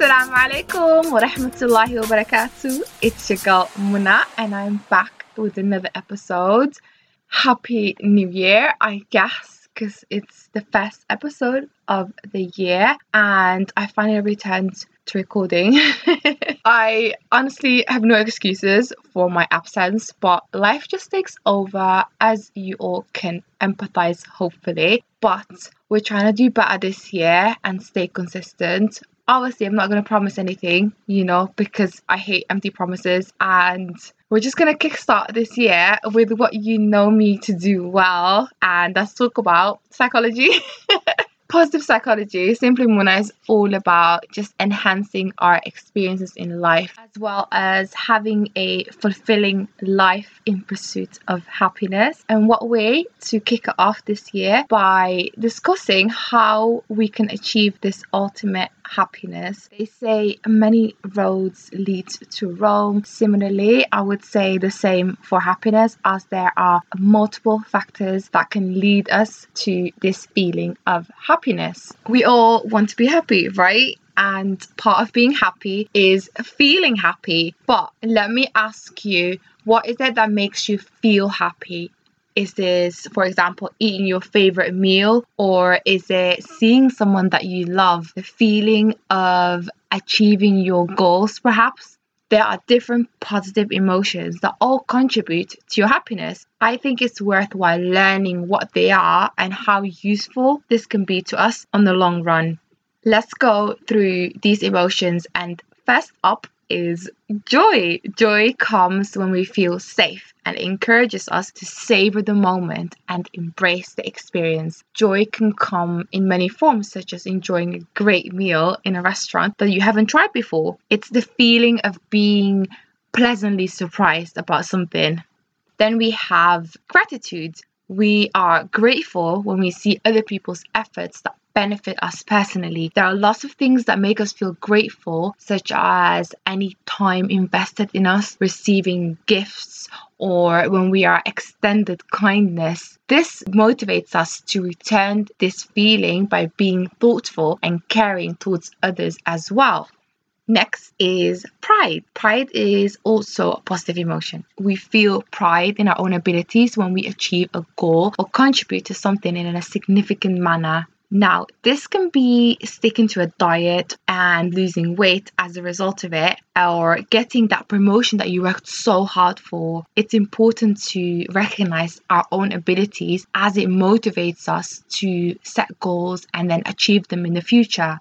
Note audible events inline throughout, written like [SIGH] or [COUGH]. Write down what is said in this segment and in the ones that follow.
Assalamu alaikum wa rahmatullahi wa barakatuh. It's your girl Muna, and I'm back with another episode. Happy New Year, I guess, because it's the first episode of the year, and I finally returned to recording. [LAUGHS] I honestly have no excuses for my absence, but life just takes over, as you all can empathize, hopefully. But we're trying to do better this year and stay consistent obviously I'm not going to promise anything, you know, because I hate empty promises and we're just going to kickstart this year with what you know me to do well and that's talk about psychology. [LAUGHS] Positive psychology, Simply Muna, is all about just enhancing our experiences in life as well as having a fulfilling life in pursuit of happiness. And what way to kick it off this year by discussing how we can achieve this ultimate happiness. They say many roads lead to Rome. Similarly, I would say the same for happiness, as there are multiple factors that can lead us to this feeling of happiness. We all want to be happy, right? And part of being happy is feeling happy. But let me ask you, what is it that makes you feel happy? Is this, for example, eating your favorite meal, or is it seeing someone that you love? The feeling of achieving your goals, perhaps? There are different positive emotions that all contribute to your happiness. I think it's worthwhile learning what they are and how useful this can be to us on the long run. Let's go through these emotions and first up is joy. Joy comes when we feel safe and encourages us to savor the moment and embrace the experience. Joy can come in many forms, such as enjoying a great meal in a restaurant that you haven't tried before. It's the feeling of being pleasantly surprised about something. Then we have gratitude. We are grateful when we see other people's efforts that benefit us personally. There are lots of things that make us feel grateful, such as any time invested in us, receiving gifts, or when we are extended kindness. This motivates us to return this feeling by being thoughtful and caring towards others as well. Next is pride. Pride is also a positive emotion. We feel pride in our own abilities when we achieve a goal or contribute to something in a significant manner now, this can be sticking to a diet and losing weight as a result of it, or getting that promotion that you worked so hard for. It's important to recognize our own abilities as it motivates us to set goals and then achieve them in the future.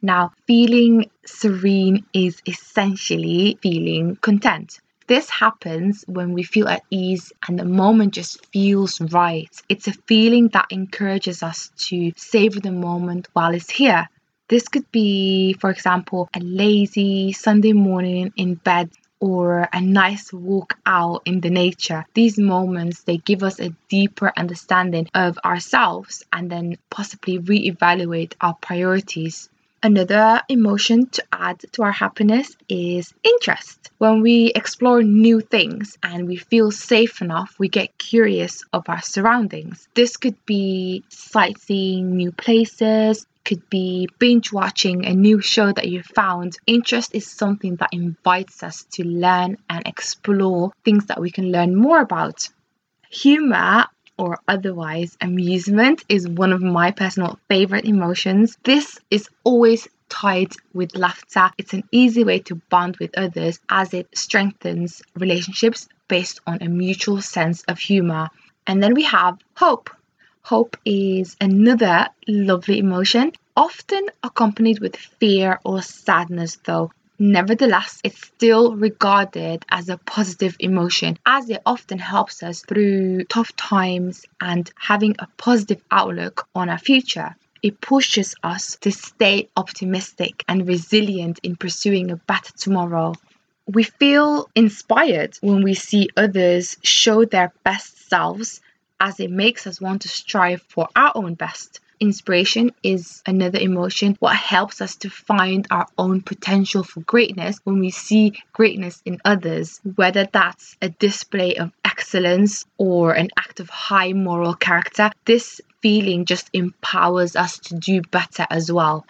Now, feeling serene is essentially feeling content. This happens when we feel at ease and the moment just feels right. It's a feeling that encourages us to savor the moment while it's here. This could be, for example, a lazy Sunday morning in bed or a nice walk out in the nature. These moments they give us a deeper understanding of ourselves and then possibly reevaluate our priorities. Another emotion to add to our happiness is interest. When we explore new things and we feel safe enough, we get curious of our surroundings. This could be sightseeing new places, could be binge watching a new show that you found. Interest is something that invites us to learn and explore things that we can learn more about. Humor or otherwise, amusement is one of my personal favorite emotions. This is always tied with laughter. It's an easy way to bond with others as it strengthens relationships based on a mutual sense of humor. And then we have hope. Hope is another lovely emotion, often accompanied with fear or sadness, though. Nevertheless, it's still regarded as a positive emotion as it often helps us through tough times and having a positive outlook on our future. It pushes us to stay optimistic and resilient in pursuing a better tomorrow. We feel inspired when we see others show their best selves as it makes us want to strive for our own best. Inspiration is another emotion, what helps us to find our own potential for greatness when we see greatness in others, whether that's a display of excellence or an act of high moral character. This feeling just empowers us to do better as well.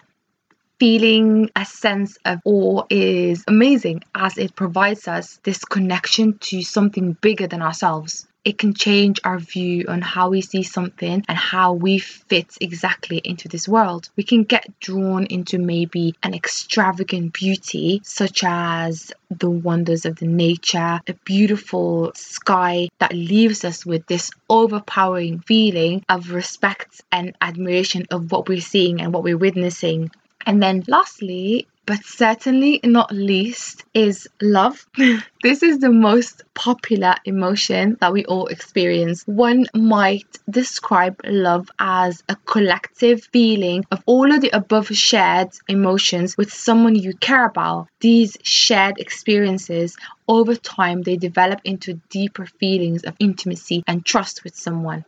feeling a sense of awe is amazing as it provides us this connection to something bigger than ourselves it can change our view on how we see something and how we fit exactly into this world. We can get drawn into maybe an extravagant beauty, such as the wonders of the nature, a beautiful sky that leaves us with this overpowering feeling of respect and admiration of what we're seeing and what we're witnessing. And then lastly, but certainly not least, is love. [LAUGHS] this is the most popular emotion that we all experience. One might describe love as a collective feeling of all of the above shared emotions with someone you care about. These shared experiences over time they develop into deeper feelings of intimacy and trust with someone.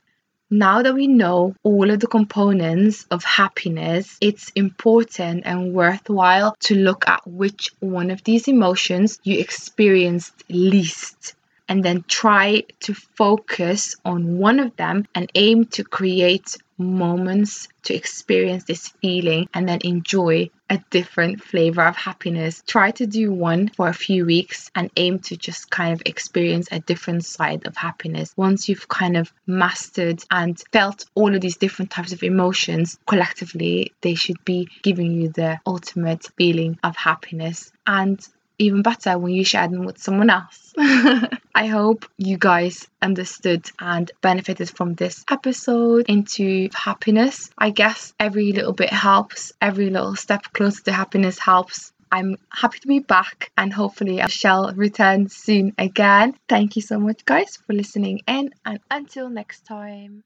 Now that we know all of the components of happiness, it's important and worthwhile to look at which one of these emotions you experienced least and then try to focus on one of them and aim to create moments to experience this feeling and then enjoy a different flavor of happiness. Try to do one for a few weeks and aim to just kind of experience a different side of happiness. Once you've kind of mastered and felt all of these different types of emotions collectively, they should be giving you the ultimate feeling of happiness. And even better when you share them with someone else. [LAUGHS] I hope you guys understood and benefited from this episode into happiness. I guess every little bit helps, every little step closer to happiness helps. I'm happy to be back and hopefully I shall return soon again. Thank you so much, guys, for listening in, and until next time.